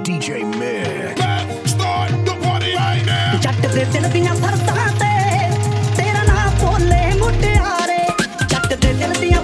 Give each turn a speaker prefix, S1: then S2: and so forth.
S1: DJ Man.
S2: Let's start the party right now.
S3: ਜੱਟ ਦੇ ਦਿਲ ਦੀਆਂ ਫਰਦਾਂ ਤੇਰਾ ਨਾਂ ਬੋਲੇ ਮੁਟਿਆਰੇ ਜੱਟ ਦੇ ਦਿਲ ਦੀਆਂ